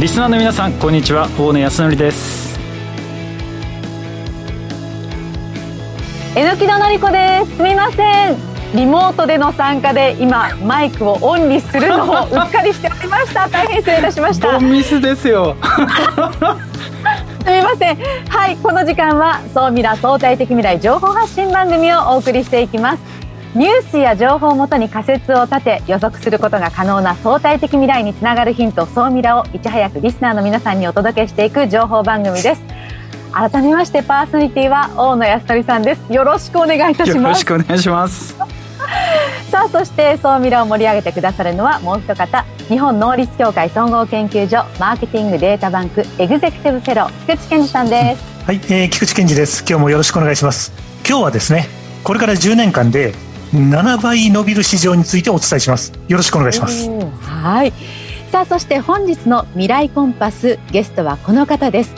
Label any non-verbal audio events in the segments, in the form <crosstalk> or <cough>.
リスナーの皆さんこんにちは。大野康則です。えのきののりこです。すみません。リモートでの参加で今マイクをオンにするのを <laughs> うっかりしておりました。大変失礼いたしました。ミスですよ。すみません。はいこの時間は総ミラ相対的未来情報発信番組をお送りしていきますニュースや情報をもとに仮説を立て予測することが可能な相対的未来につながるヒント総ミラをいち早くリスナーの皆さんにお届けしていく情報番組です。改めましてパーソナリティは大野康則さんです。よろしくお願いいたします。よろしくお願いしますさあそして総ミラを盛り上げてくださるのはもう一方日本能率協会総合研究所マーケティングデータバンクエグゼクティブフェロー菊池健二さんです。はい、えー、菊池健二です。今日もよろしくお願いします。今日はですねこれから10年間で7倍伸びる市場についてお伝えします。よろしくお願いします。はい。さあそして本日の未来コンパスゲストはこの方です。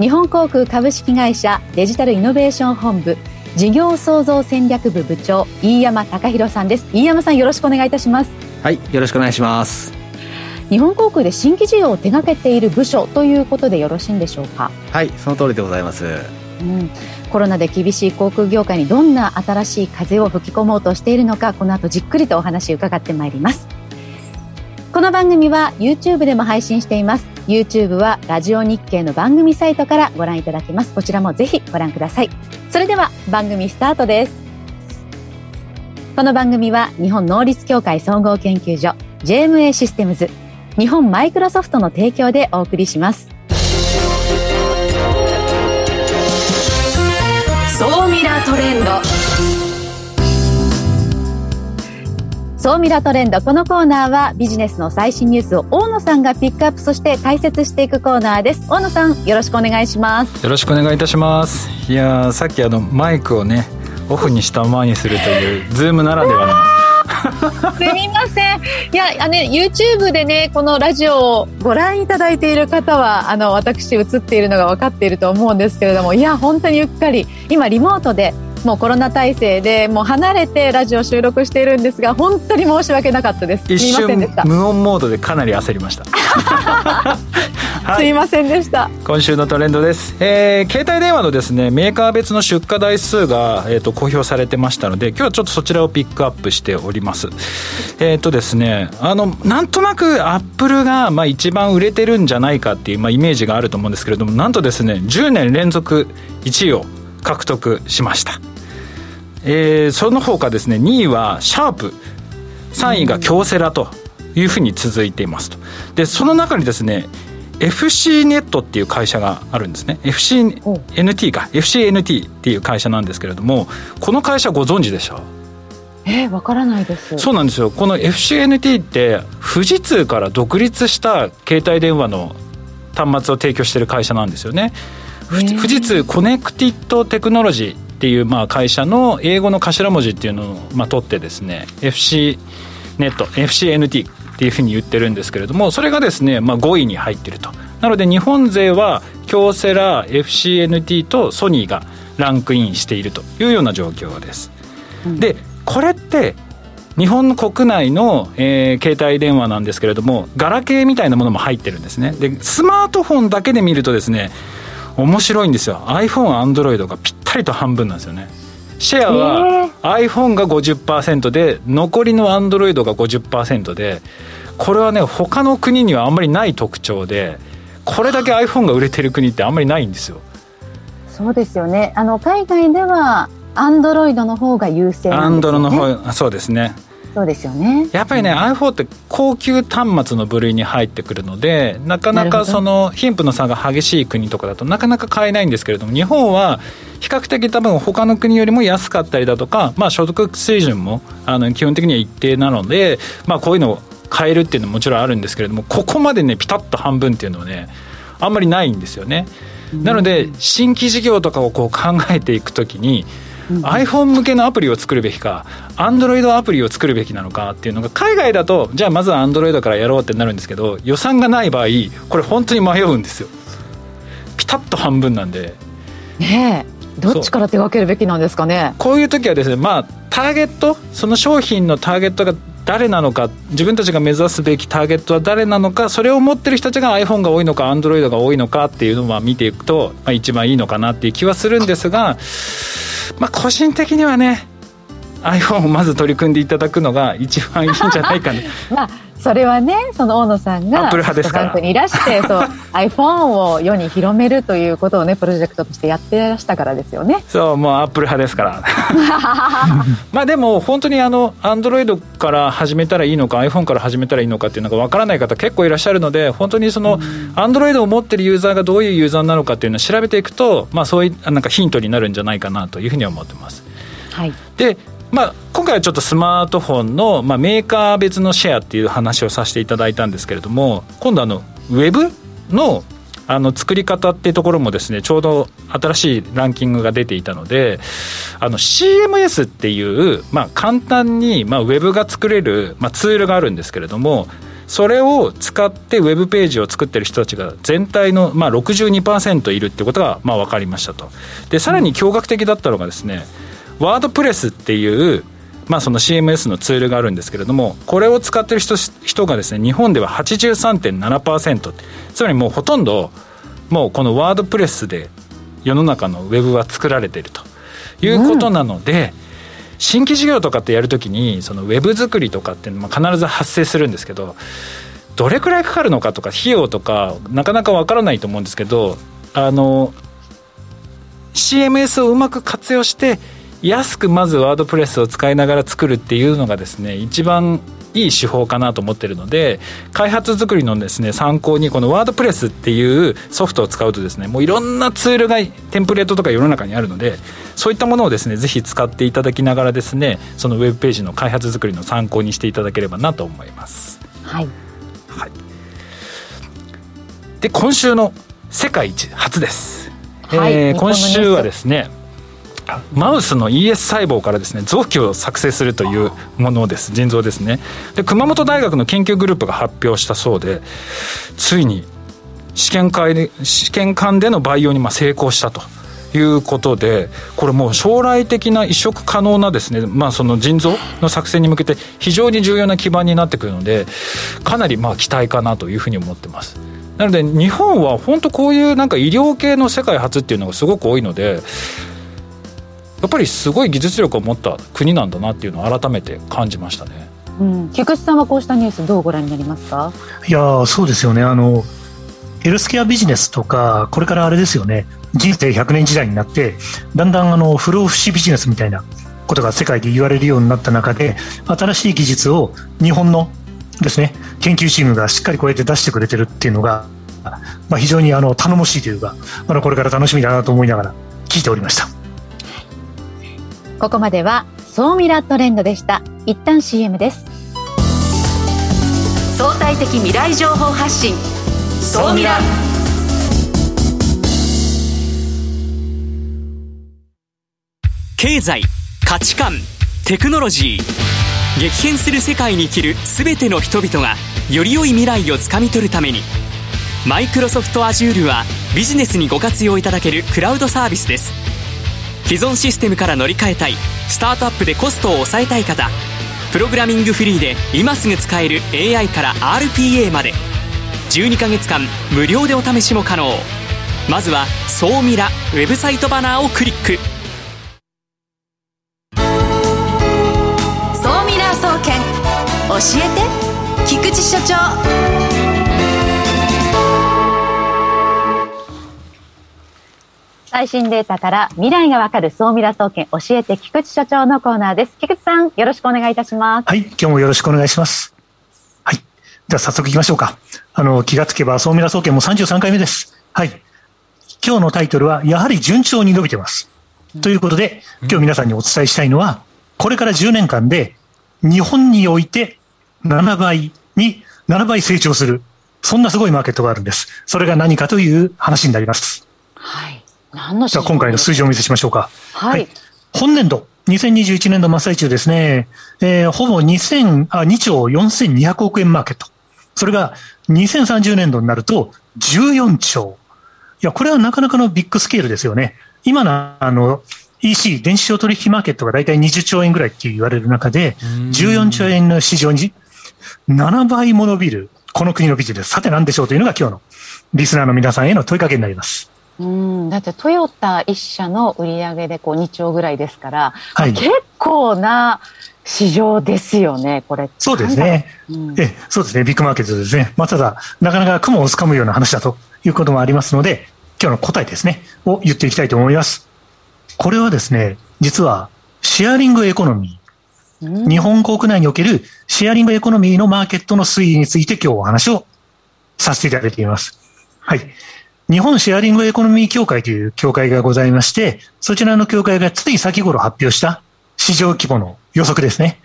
日本航空株式会社デジタルイノベーション本部事業創造戦略部部長飯山隆弘さんです。飯山さんよろしくお願いいたします。はいよろしくお願いします。日本航空で新規事業を手掛けている部署ということでよろしいんでしょうか？はいその通りでございます、うん、コロナで厳しい航空業界にどんな新しい風を吹き込もうとしているのかこの後じっくりとお話伺ってまいります。この番組は YouTube でも配信しています。YouTube はラジオ日経の番組サイトからご覧いただけます。こちらもぜひご覧ください。それでは番組スタートです。この番組は日本能率協会総合研究所 JMA システムズ日本マイクロソフトの提供でお送りします。総ミラトレンド。総ミラトレンド。このコーナーはビジネスの最新ニュースを大野さんがピックアップそして解説していくコーナーです。大野さんよろしくお願いします。よろしくお願いいたします。いやさっきあのマイクをねオフにしたままにするというズームならではのすみません。いや、あの、YouTube でね、このラジオをご覧いただいている方は、あの、私映っているのが分かっていると思うんですけれども、いや、本当にうっかり、今リモートでもうコロナ体制でもう離れてラジオ収録しているんですが本当に申し訳なかったです。一瞬無音モードでかなり焦りました。はい、すいませんでした。今週のトレンドです、えー、携帯電話のですねメーカー別の出荷台数が、えーと、公表されてましたので今日はちょっとそちらをピックアップしております。えっ、ー、とですねあのなんとなくアップルが、まあ、一番売れてるんじゃないかっていう、まあ、イメージがあると思うんですけれどもなんとですね10年連続1位を獲得しました。えー、その他ですね2位はシャープ。3位が京セラというふうに続いていますと。でその中にですね FC ネットっていう会社があるんですね。FCNT か。FCNT っていう会社なんですけれどもこの会社ご存知でしたえー、わからないです。そうなんですよ。この FCNT って富士通から独立した携帯電話の端末を提供している会社なんですよね。富士通コネクティッドテクノロジーっていうまあ会社の英語の頭文字っていうのをまあ取ってですね FC ネット FCNT っていうふうに言ってるんですけれどもそれがですね、まあ、5位に入ってると。なので日本勢は京セラ FCNT とソニーがランクインしているというような状況です、うん、でこれって日本の国内の、えー、携帯電話なんですけれどもガラケーみたいなものも入ってるんですね。でスマートフォンだけで見るとですね面白いんですよ。iPhone、Android がぴったりと半分なんですよねシェアは iPhone が50%で残りの Android が50%でこれはね他の国にはあんまりない特徴でこれだけ iPhone が売れてる国ってあんまりないんですよ。そうですよね。あの海外ではアンドロイドの方が優勢ね。アンドロの方そうですねそうですよね。やっぱりね、うん、iPhone って高級端末の部類に入ってくるのでなかなかその貧富の差が激しい国とかだとなかなか買えないんですけれども日本は比較的多分他の国よりも安かったりだとか、まあ、所得水準もあの基本的には一定なので、まあ、こういうのを買えるっていうのももちろんあるんですけれどもここまでねピタッと半分っていうのはねあんまりないんですよね。なので新規事業とかをこう考えていくときに iPhone 向けのアプリを作るべきか Android アプリを作るべきなのかっていうのが海外だとじゃあまずは Android からやろうってなるんですけど予算がない場合これ本当に迷うんですよ。ピタッと半分なんで。ねえ。どっちから手がけるべきなんですかね。こういう時はですねまあターゲット？その商品のターゲットが誰なのか自分たちが目指すべきターゲットは誰なのかそれを持ってる人たちが iPhone が多いのか Android が多いのかっていうのを見ていくと、まあ、一番いいのかなっていう気はするんですが、まあ、個人的にはね iPhone をまず取り組んでいただくのが一番いいんじゃないかな。<laughs> まあそれはねその大野さんがアップル派ですから。バンクにいらしてそう <laughs> iPhone を世に広めるということをねプロジェクトとしてやってらしたからですよね。そうもうアップル派ですから。<laughs> まあでも本当にあのアンドロイドから始めたらいいのか iPhone から始めたらいいのかっていうのが分からない方結構いらっしゃるので本当にそのアンドロイドを持ってるユーザーがどういうユーザーなのかっていうのを調べていくとまあそういうなんかヒントになるんじゃないかなというふうに思ってます。はい。でまあ、今回はちょっとスマートフォンの、まあ、メーカー別のシェアっていう話をさせていただいたんですけれども今度あのウェブのあの作り方っていうところもですねちょうど新しいランキングが出ていたのであの CMS っていう、まあ、簡単に、まあ、ウェブが作れる、まあ、ツールがあるんですけれどもそれを使ってウェブページを作ってる人たちが全体の、まあ、62%いるってことが、まあ、分かりましたと。でさらに驚愕的だったのがですね、ワードプレスっていうまあ、その CMS のツールがあるんですけれどもこれを使ってる人人がですね日本では83.7%つまりもうほとんどもうこのワードプレスで世の中のウェブは作られていると。いうことなので、うん、新規事業とかってやるときにそのウェブ作りとかっていうのも必ず発生するんですけどどれくらいかかるのかとか費用とかなかなかわからないと思うんですけどあの CMS をうまく活用して安くまずワードプレスを使いながら作るっていうのがですね一番いい手法かなと思ってるので開発作りのですね参考にこのワードプレスっていうソフトを使うとですねもういろんなツールがテンプレートとか世の中にあるのでそういったものをですねぜひ使っていただきながらですねそのウェブページの開発作りの参考にしていただければなと思います。はい、はい、で今週の世界一初です、はい、えー、今週はですねマウスの ES 細胞からですね臓器を作成するというものです腎臓ですね。で熊本大学の研究グループが発表したそうでついに試験会で試験管での培養にまあ成功したということでこれもう将来的な移植可能なですね、まあ、その腎臓の作成に向けて非常に重要な基盤になってくるのでかなりまあ期待かなというふうに思ってます。なので日本は本当こういうなんか医療系の世界初っていうのがすごく多いのでやっぱりすごい技術力を持った国なんだなっていうのを改めて感じましたね。うん、菊池さんはこうしたニュースどうご覧になりますか？いやそうですよねあのヘルスケアビジネスとかこれからあれですよね人生100年時代になってだんだんあの不老不死ビジネスみたいなことが世界で言われるようになった中で新しい技術を日本のですね研究チームがしっかりこうやって出してくれてるっていうのが、まあ、非常にあの頼もしいというか、まだこれから楽しみだなと思いながら聞いておりました。ここまでは総ミラトレンドでした。一旦 CM です。相対的未来情報発信。総ミラ経済価値観テクノロジー。激変する世界に生きる全ての人々がより良い未来をつかみ取るために。マイクロソフト Azure はビジネスにご活用いただけるクラウドサービスです既存システムから乗り換えたい。スタートアップでコストを抑えたい方。プログラミングフリーで今すぐ使える AI から RPA まで。12ヶ月間無料でお試しも可能。まずは「総ミラ」ウェブサイトバナーをクリック。総ミラー総研。教えて。菊池所長。最新データから未来がわかる総ミラ総研教えて菊池所長のコーナーです。菊池さん、よろしくお願いいたします。はい、今日もよろしくお願いします。はい。では早速行きましょうか。あの、気がつけば総ミラ総研も33回目です。はい。今日のタイトルは、やはり順調に伸びてます。ということで、今日皆さんにお伝えしたいのは、これから10年間で、日本において7倍に、7倍成長する。そんなすごいマーケットがあるんです。それが何かという話になります。はい。何のじゃあ今回の数字をお見せしましょうか。はい。はい、本年度、2021年度真っ最中ですね、えー、ほぼ2000あ2兆4200億円マーケット。それが2030年度になると14兆。いや、これはなかなかのビッグスケールですよね。今の、あの、EC、電子商取引マーケットが大体20兆円ぐらいって言われる中で、14兆円の市場に7倍も伸びる、この国のビジネス、さて何でしょうというのが今日のリスナーの皆さんへの問いかけになります。うんだってトヨタ1社の売り上げでこう2兆ぐらいですから、はい、結構な市場ですよね、これ。そうですね。うん、えそうですね、ビッグマーケットですね。まあ、ただ、なかなか雲をつかむような話だということもありますので、今日の答えですね、を言っていきたいと思います。これはですね、実は、シェアリングエコノミー。日本国内におけるシェアリングエコノミーのマーケットの推移について今日お話をさせていただいています。はい。日本シェアリングエコノミー協会という協会がございまして、そちらの協会がつい先頃発表した市場規模の予測ですね。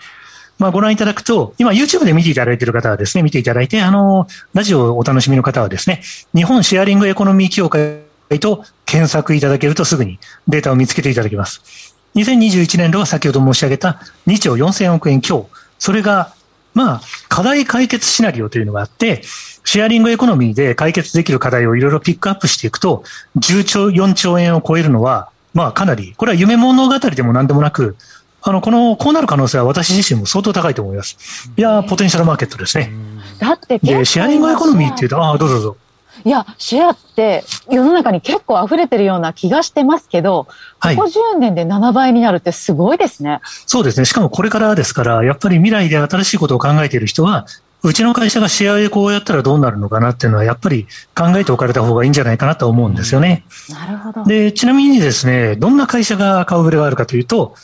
まあ、ご覧いただくと、今 YouTube で見ていただいている方はですね、見ていただいて、あの、ラジオをお楽しみの方はですね、日本シェアリングエコノミー協会と検索いただけるとすぐにデータを見つけていただけます。2021年度は先ほど申し上げた2兆4000億円強。それが、まあ、課題解決シナリオというのがあって、シェアリングエコノミーで解決できる課題をいろいろピックアップしていくと、10兆、4兆円を超えるのは、まあかなり、これは夢物語でも何でもなく、あの、この、こうなる可能性は私自身も相当高いと思います。いやポテンシャルマーケットですね。だってで、シェアリングエコノミーっていうと、ああ、どうぞどうぞ。いや、シェアって世の中に結構溢れてるような気がしてますけど、ここ10年で7倍になるってすごいですね。そうですね。しかもこれからですから、やっぱり未来で新しいことを考えている人は、うちの会社がシェアでこうやったらどうなるのかなっていうのは、やっぱり考えておかれた方がいいんじゃないかなと思うんですよね。なるほど。で、ちなみにですね、どんな会社が顔ぶれがあるかというと、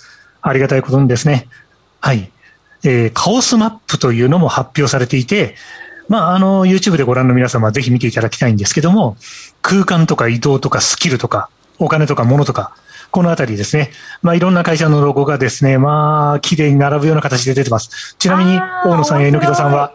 ありがたいことにですね、はい、えー、カオスマップというのも発表されていて、まあ、あの、YouTube でご覧の皆様はぜひ見ていただきたいんですけども、空間とか移動とかスキルとか、お金とか物とか、このあたりですね。まあ、いろんな会社のロゴがですね、まあ、綺麗に並ぶような形で出てます。ちなみに、大野さんや榎田さんは、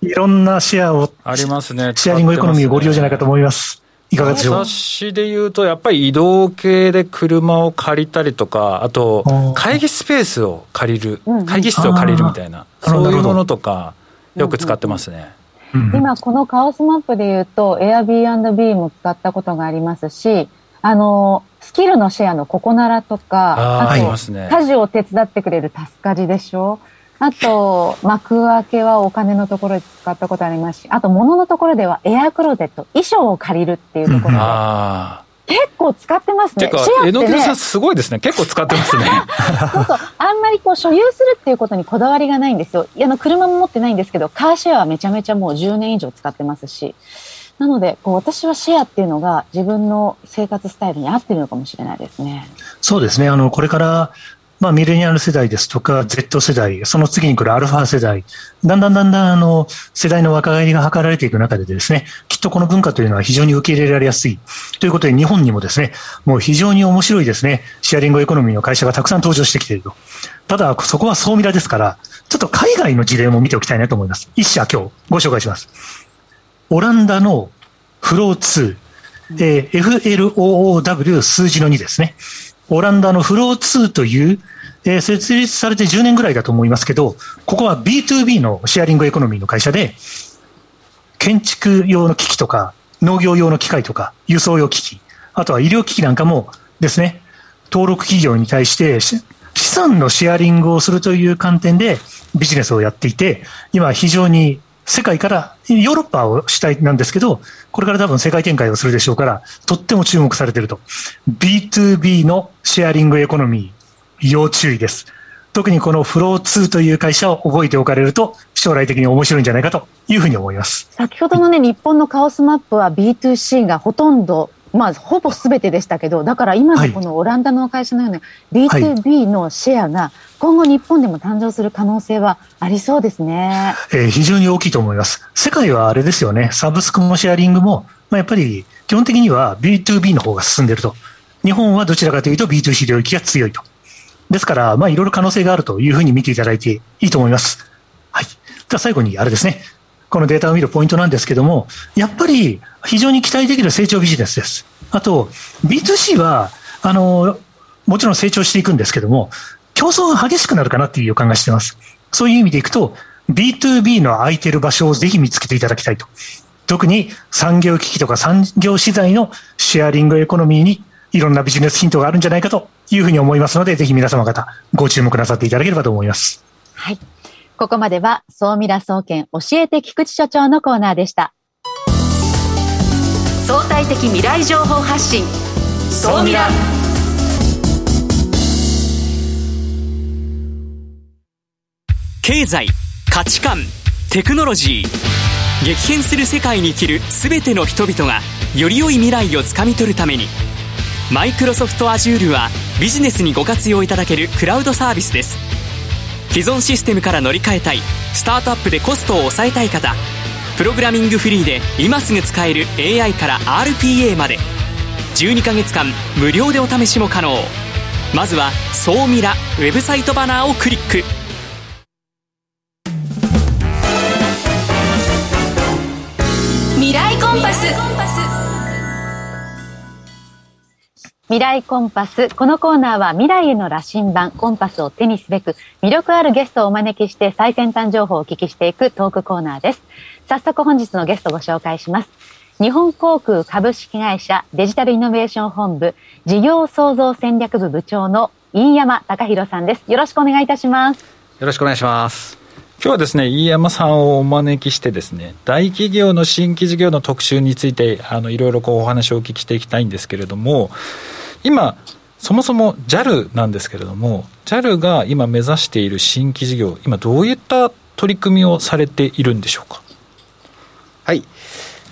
いろんなシェアを、ありますね。シェアリングエコノミーをご利用じゃないかと思います。いかがでしょう？私で言うと、やっぱり移動系で車を借りたりとか、あと、会議スペースを借りる、会議室を借りるみたいな、そういうものとか、よく使ってますね。今、このカオスマップで言うと、Airbnb も使ったことがありますし、あの、スキルのシェアのココナラとか、あと、ね、家事を手伝ってくれるタスカジでしょ？あと、幕開けはお金のところで使ったことありますし、あと物のところではエアクローゼット、衣装を借りるっていうところで、結構使ってますね。てか、えのきさんすごいですね。結構使ってますね。<laughs> <laughs> そうそう。あんまりこう所有するっていうことにこだわりがないんですよ。あの、車も持ってないんですけど、カーシェアはめちゃめちゃもう10年以上使ってますし。なので、こう私はシェアっていうのが自分の生活スタイルに合ってるのかもしれないですね。そうですね。あの、これから、まあ、ミレニアル世代ですとか、Z 世代、その次に来るアルファ世代、だんだんだんだん、あの、世代の若返りが図られていく中でですね、きっとこの文化というのは非常に受け入れられやすい。ということで、日本にもですね、もう非常に面白いですね、シェアリングエコノミーの会社がたくさん登場してきていると。ただ、そこは総ミラですから、ちょっと海外の事例も見ておきたいなと思います。一社今日ご紹介します。オランダのフロー2、えー、FLOOW 数字の2ですね。オランダのフロー2という、えー、設立されて10年ぐらいだと思いますけど、ここは B2B のシェアリングエコノミーの会社で、建築用の機器とか、農業用の機械とか、輸送用機器、あとは医療機器なんかもですね、登録企業に対して資産のシェアリングをするという観点でビジネスをやっていて、今非常に世界から、ヨーロッパを主体なんですけど、これから多分世界展開をするでしょうから、とっても注目されていると。B2B のシェアリングエコノミー、要注意です。特にこのフロー2という会社を覚えておかれると、将来的に面白いんじゃないかというふうに思います。先ほどのね、日本のカオスマップは B2C がほとんどまあ、ほぼすべてでしたけど、だから今のこのオランダの会社のような B2B のシェアが今後日本でも誕生する可能性はありそうですね。えー、非常に大きいと思います。世界はあれですよね、サブスクもシェアリングも、まあ、やっぱり基本的には B2B の方が進んでいると。日本はどちらかというと B2C 領域が強いと。ですから、まあ、いろいろ可能性があるというふうに見ていただいていいと思います。はい。じゃあ最後にあれですね。このデータを見るポイントなんですけども、やっぱり非常に期待できる成長ビジネスです。あと、B2C は、あの、もちろん成長していくんですけども、競争が激しくなるかなっていう予感がしてます。そういう意味でいくと、B2B の空いてる場所をぜひ見つけていただきたいと。特に産業機器とか産業資材のシェアリングエコノミーにいろんなビジネスヒントがあるんじゃないかというふうに思いますので、ぜひ皆様方、ご注目なさっていただければと思います。はい。ここまでは、総ミラ総研教えて菊池所長のコーナーでした。相対的未来情報発信、総ミラ。経済、価値観、テクノロジー。激変する世界に生きる全ての人々が、より良い未来をつかみ取るために、マイクロソフト Azure はビジネスにご活用いただけるクラウドサービスです既存システムから乗り換えたい。スタートアップでコストを抑えたい方。プログラミングフリーで今すぐ使える AI から RPA まで。12ヶ月間無料でお試しも可能。まずは「総ミラ」ウェブサイトバナーをクリック。未来コンパス。このコーナーは未来への羅針盤、コンパスを手にすべく、魅力あるゲストをお招きして最先端情報をお聞きしていくトークコーナーです。早速本日のゲストをご紹介します。日本航空株式会社デジタルイノベーション本部事業創造戦略部部長の飯山隆弘さんです。よろしくお願いいたします。よろしくお願いします。今日はですね、飯山さんをお招きしてですね、大企業の新規事業の特集について、あの、いろいろこうお話をお聞きしていきたいんですけれども、今、そもそも JAL なんですけれども、JAL が今目指している新規事業、今どういった取り組みをされているんでしょうか？はい。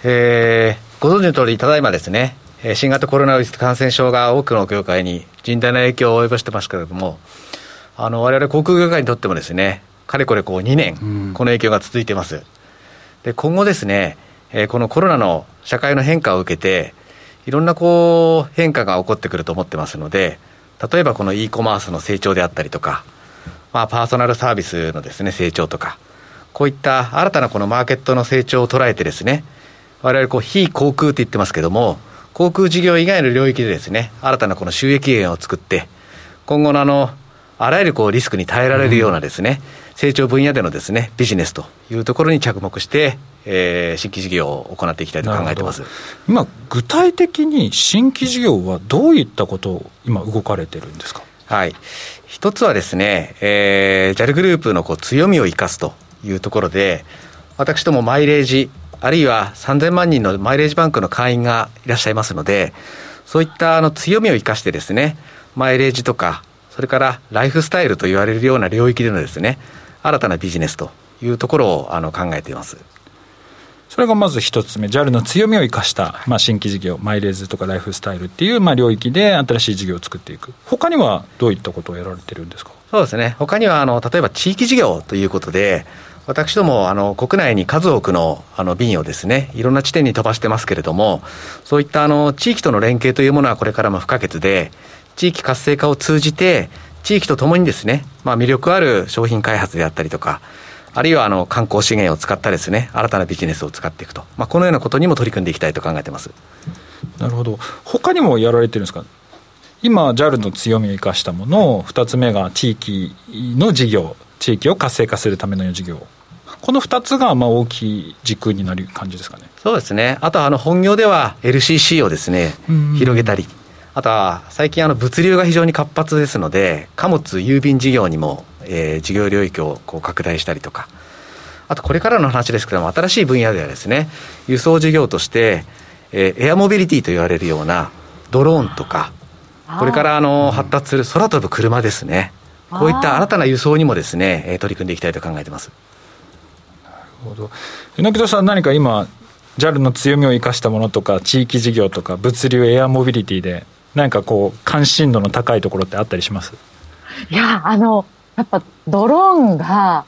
えー、ご存知の通り、ただいまですね、新型コロナウイルス感染症が多くの業界に甚大な影響を及ぼしてますけれども、あの、我々航空業界にとってもですね、かれこれこう2年、この影響が続いています。で、今後ですね、えー、このコロナの社会の変化を受けて、いろんなこう変化が起こってくると思ってますので、例えばこの e コマースの成長であったりとか、まあ、パーソナルサービスのですね、成長とか、こういった新たなこのマーケットの成長を捉えてですね、我々こう非航空って言ってますけども、航空事業以外の領域でですね、新たなこの収益源を作って、今後のあの、あらゆるこうリスクに耐えられるようなですね、成長分野でのですね、ビジネスというところに着目して、えー、新規事業を行っていきたいと考えてます今、具体的に新規事業はどういったことを今、動かれてるんですか？はい、一つはですね、えー、JAL グループのこう強みを生かすというところで、私どもマイレージ、あるいは3000万人のマイレージバンクの会員がいらっしゃいますので、そういったあの強みを生かしてですね、マイレージとか、それからライフスタイルと言われるような領域でのですね、新たなビジネスというところをあの考えています。それがまず一つ目、JAL の強みを生かした、まあ、新規事業、マイレーズとかライフスタイルっていう、まあ、領域で新しい事業を作っていく、他にはどういったことをやられてるんですか？そうですね、他にはあの例えば地域事業ということで、私どもあの国内に数多くのあの便をですね、いろんな地点に飛ばしてますけれども、そういったあの地域との連携というものはこれからも不可欠で、地域活性化を通じて、地域とともにですね、まあ、魅力ある商品開発であったりとか、あるいはあの観光資源を使ったですね、新たなビジネスを使っていくと、まあ、このようなことにも取り組んでいきたいと考えてます。なるほど。他にもやられてるんですか？今、JAL の強みを生かしたもの、2つ目が地域の事業、地域を活性化するための事業。この2つがまあ大きい軸になる感じですかね？そうですね。あとあの本業では LCC をですね、広げたり、あとは最近あの物流が非常に活発ですので、貨物郵便事業にも、えー、事業領域をこう拡大したりとか、あとこれからの話ですけども、新しい分野ではですね、輸送事業として、えー、エアモビリティと言われるようなドローンとか、これからあの発達する空飛ぶ車ですね。こういった新たな輸送にもですね、取り組んでいきたいと考えてます。なるほど。榎田さん何か今 JAL の強みを生かしたものとか地域事業とか物流エアモビリティでなんかこう関心度の高いところってあったりします？いやあのやっぱドローンが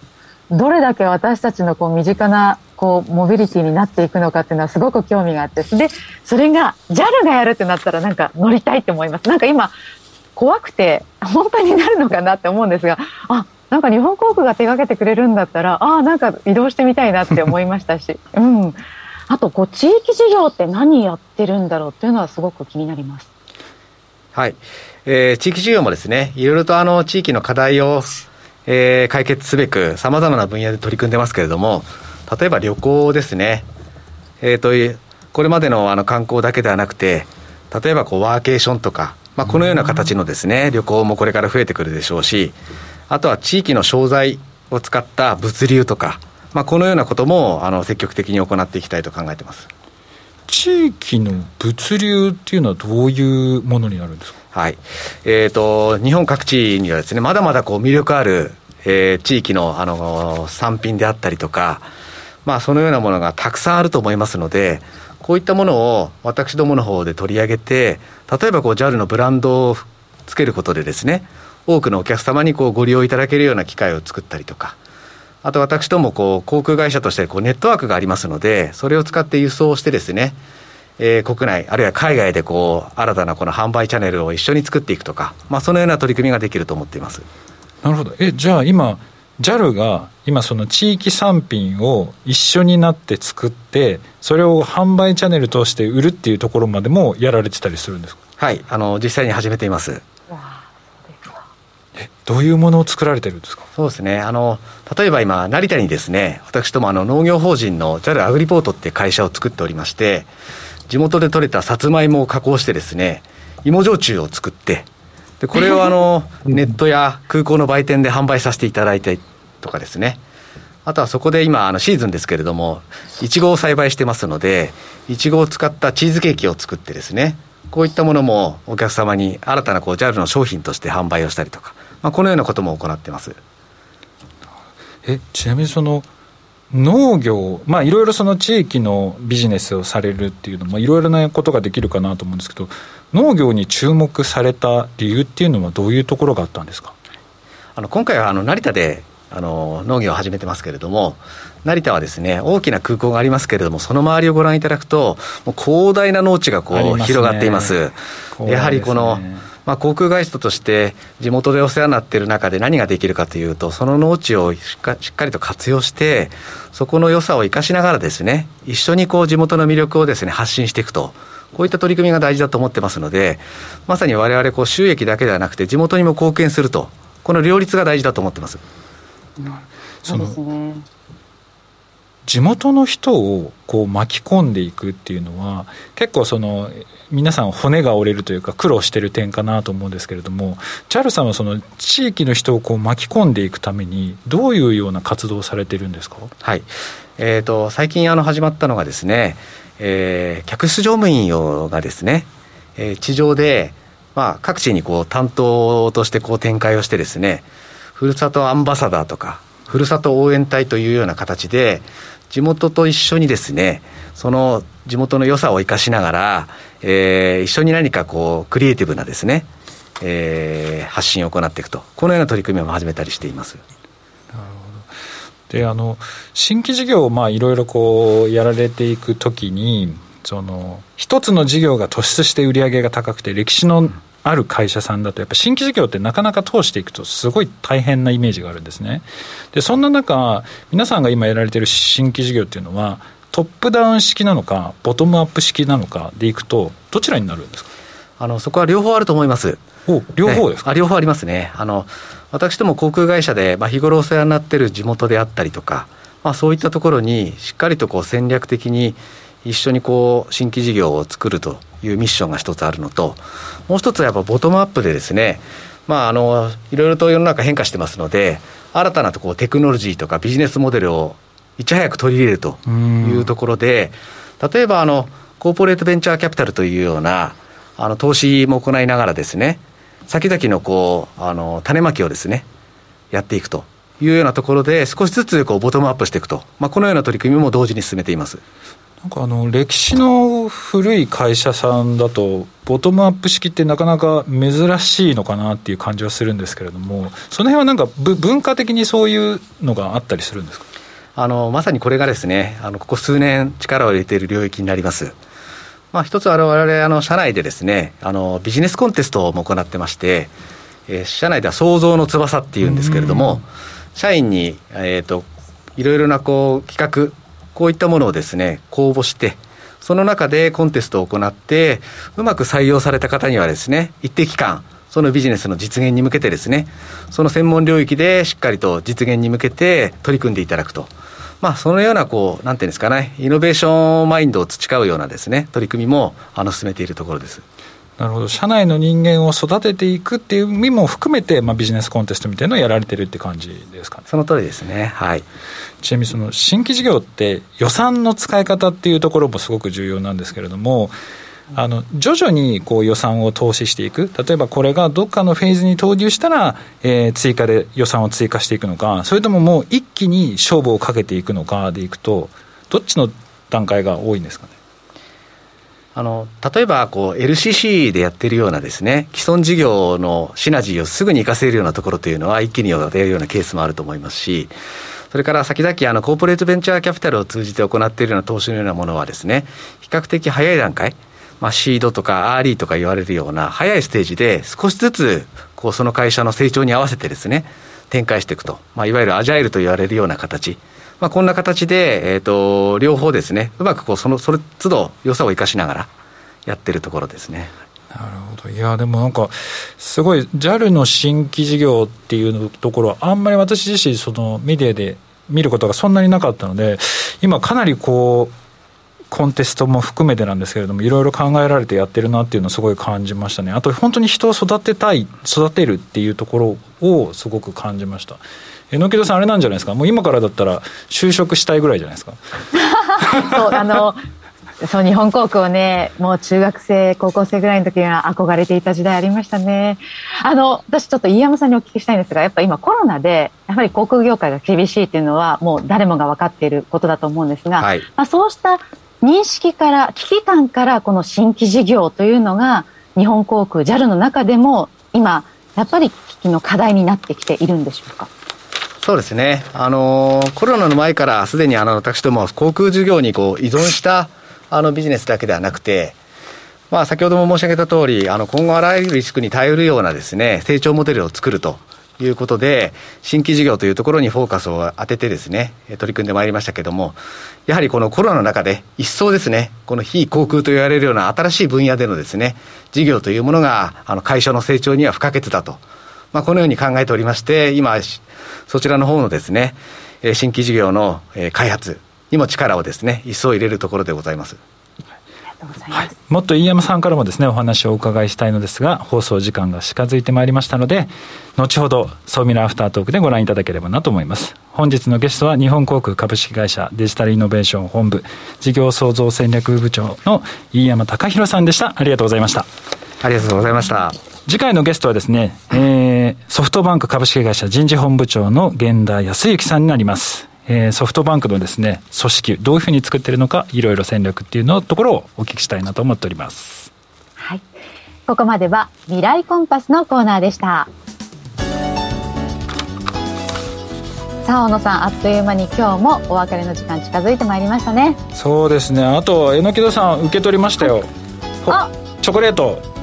どれだけ私たちのこう身近なこうモビリティになっていくのかっていうのはすごく興味があってでそれが JAL がやるってなったらなんか乗りたいって思います。なんか今怖くて本当になるのかなって思うんですがあなんか日本航空が手がけてくれるんだったらああなんか移動してみたいなって思いましたし、うん、あとこう地域事業って何やってるんだろうっていうのはすごく気になります。はい。えー、地域事業もですね、いろいろとあの、地域の課題を、えー、解決すべく、さまざまな分野で取り組んでますけれども、例えば旅行ですね。えー、と、これまでのあの観光だけではなくて、例えばこうワーケーションとか、まあ、このような形のですね、旅行もこれから増えてくるでしょうし、あとは地域の商材を使った物流とか、まあ、このようなこともあの積極的に行っていきたいと考えています地域の物流っていうのはどういうものになるんですか？はい。えーと、日本各地にはですねまだまだこう魅力ある、えー、地域のあの産品であったりとか、まあ、そのようなものがたくさんあると思いますのでこういったものを私どもの方で取り上げて例えばこう JAL のブランドをつけることでですね多くのお客様にこうご利用いただけるような機会を作ったりとかあと私どもこう航空会社としてこうネットワークがありますので、それを使って輸送してですね、えー、国内、あるいは海外でこう新たなこの販売チャンネルを一緒に作っていくとか、まあ、そのような取り組みができると思っています。なるほど、えじゃあ今、JAL が今、その地域産品を一緒になって作って、それを販売チャンネルとして売るっていうところまでもやられてたりするんですか？はい。あの実際に始めています。どういうものを作られてるんですか？そうですね。あの例えば今成田にですね私どもあの農業法人の JAL アグリポートって会社を作っておりまして地元で採れたさつまいもを加工してですね芋焼酎を作ってでこれをあの <laughs> ネットや空港の売店で販売させていただいたりとかですね。あとはそこで今あのシーズンですけれどもいちごを栽培してますのでいちごを使ったチーズケーキを作ってですねこういったものもお客様に新たなこう JAL の商品として販売をしたりとかまあ、このようなことも行ってます。えちなみにその農業、まあ、いろいろその地域のビジネスをされるっていうのも、いろいろなことができるかなと思うんですけど、農業に注目された理由っていうのは、どういうところがあったんですか？あの今回はあの成田であの農業を始めてますけれども、成田はですね大きな空港がありますけれども、その周りをご覧いただくと、もう広大な農地がこう、ね、広がっています。やはりこのまあ、航空会社として地元でお世話になっている中で何ができるかというとその農地をしっかしっかりと活用してそこの良さを生かしながらですね一緒にこう地元の魅力をですね発信していくと。こういった取り組みが大事だと思ってますのでまさに我々こう収益だけではなくて地元にも貢献すると。この両立が大事だと思ってます。そうですね地元の人をこう巻き込んでいくっていうのは結構その皆さん骨が折れるというか苦労してる点かなと思うんですけれども JAL さんはその地域の人をこう巻き込んでいくためにどういうような活動をされてるんですか、はい。えーと、最近あの始まったのがですね、えー、客室乗務員がですね、えー、地上で、まあ、各地にこう担当としてこう展開をしてですねふるさとアンバサダーとかふるさと応援隊というような形で地元と一緒にですねその地元の良さを生かしながら、えー、一緒に何かこうクリエイティブなですね、えー、発信を行っていくとこのような取り組みも始めたりしています。であの新規事業をまあいろいろこうやられていくときにその一つの事業が突出して売り上げが高くて歴史のある会社さんだとやっぱ新規事業ってなかなか通していくとすごい大変なイメージがあるんですね。でそんな中皆さんが今やられてる新規事業っていうのはトップダウン式なのかボトムアップ式なのかでいくとどちらになるんですか？あのそこは両方あると思います。お両方ですか、あ両方ありますね。あの私ども航空会社で、まあ、日頃お世話になってる地元であったりとか、まあ、そういったところにしっかりとこう戦略的に一緒にこう新規事業を作るというミッションが一つあるのともう一つはやっぱボトムアップでですねまああのいろいろと世の中変化してますので新たなとこテクノロジーとかビジネスモデルをいち早く取り入れるというところで例えばあのコーポレートベンチャーキャピタルというようなあの投資も行いながらですね先々のこうあの種まきをですねやっていくというようなところで少しずつこうボトムアップしていくと、まあ、このような取り組みも同時に進めています。なんかあの歴史の古い会社さんだと、ボトムアップ式ってなかなか珍しいのかなっていう感じはするんですけれども、その辺はなんか文化的にそういうのがあったりするんですか？あのまさにこれがですね、あのここ数年、力を入れている領域になります。まあ、一つは我々あの社内でですねあのビジネスコンテストも行ってまして、えー、社内では創造の翼っていうんですけれども、社員に、えーと、いろいろなこう企画こういったものをですね公募してその中でコンテストを行ってうまく採用された方にはですね一定期間そのビジネスの実現に向けてですねその専門領域でしっかりと実現に向けて取り組んでいただくと。まあ、そのような、こう、なんていうんですかね、イノベーションマインドを培うようなですね、取り組みも、あの、進めているところです。なるほど。社内の人間を育てていくっていう意味も含めて、まあ、ビジネスコンテストみたいなのをやられてるって感じですかね。その通りですね。はい。ちなみにその新規事業って予算の使い方っていうところもすごく重要なんですけれどもあの徐々にこう予算を投資していく、例えばこれがどっかのフェーズに投入したら、えー、追加で予算を追加していくのか、それとももう一気に勝負をかけていくのかでいくと、どっちの段階が多いんですかね？あの例えばこう LCC でやってるようなですね既存事業のシナジーをすぐに活かせるようなところというのは一気にやるようなケースもあると思いますしそれから先々あのコーポレートベンチャーキャピタルを通じて行っているような投資のようなものはですね比較的早い段階まあ、シードとかアーリーとか言われるような早いステージで少しずつこうその会社の成長に合わせてですね展開していくと、まあ、いわゆるアジャイルと言われるような形、まあ、こんな形で、えーと、両方ですねうまくこうそのそれ都度良さを生かしながらやってるところですね。なるほど。いや、でもなんか、すごい JAL の新規事業っていうところは、あんまり私自身、そのメディアで見ることがそんなになかったので、今かなりこう、コンテストも含めてなんですけれども、いろいろ考えられてやってるなっていうのをすごい感じましたね。あと、本当に人を育てたい、育てるっていうところをすごく感じました。榎木戸さん、あれなんじゃないですか、もう今からだったら就職したいぐらいじゃないですか？<laughs> そうあのそう日本航空をねもう中学生高校生ぐらいの時には憧れていた時代ありましたねあの私ちょっと飯山さんにお聞きしたいんですがやっぱ今コロナでやはり航空業界が厳しいっていうのはもう誰もが分かっていることだと思うんですが、はい、まあ、そうした認識から、危機感からこの新規事業というのが、日本航空、JAL の中でも今、やっぱり危機の課題になってきているんでしょうか？そうですね、あのコロナの前からすでにあの私ども航空事業にこう依存したあのビジネスだけではなくて、まあ、先ほども申し上げた通り、あの今後あらゆるリスクに耐えるようなですね成長モデルを作るということで、新規事業というところにフォーカスを当ててですね、取り組んでまいりましたけれども、やはりこのコロナの中で、一層ですね、この非航空と言われるような新しい分野でのですね、事業というものが、あの会社の成長には不可欠だと、まあ、このように考えておりまして、今、そちらの方のですね、新規事業の開発にも力をですね、一層入れるところでございます。はい、もっと飯山さんからもですねお話をお伺いしたいのですが放送時間が近づいてまいりましたので後ほど総ミラアフタートークでご覧いただければなと思います。本日のゲストは日本航空株式会社デジタルイノベーション本部事業創造戦略部長の飯山隆弘さんでした。ありがとうございました。ありがとうございました次回のゲストはですね、えー、ソフトバンク株式会社人事本部長の源田康之さんになりますえー、ソフトバンクのですね、組織、どういうふうに作ってるのか、いろいろ戦略っていうのところをお聞きしたいなと思っております。はい。ここまでは未来コンパスのコーナーでした。さあ小野さんあっという間に今日もお別れの時間近づいてまいりましたねそうですねあと榎木戸さん受け取りましたよあチョコレート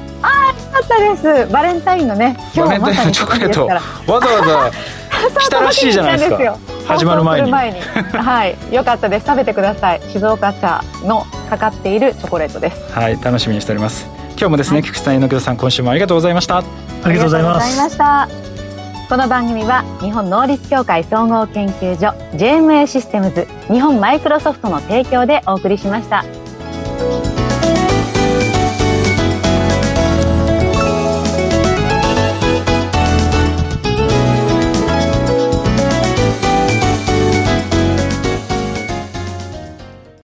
ったです。バレンタインのね今日まさにチョコレートわざわざ <laughs> 来たらしいじゃないですか。始まる前に。前に。はい。よかったです。食べてください。静岡茶のかかっているチョコレートです。はい楽しみにしております。今日もですね、はい、菊池さん榎木さん今週もありがとうございました。ありがとうございました。この番組は日本能力協会総合研究所 JMA システムズ日本マイクロソフトの提供でお送りしました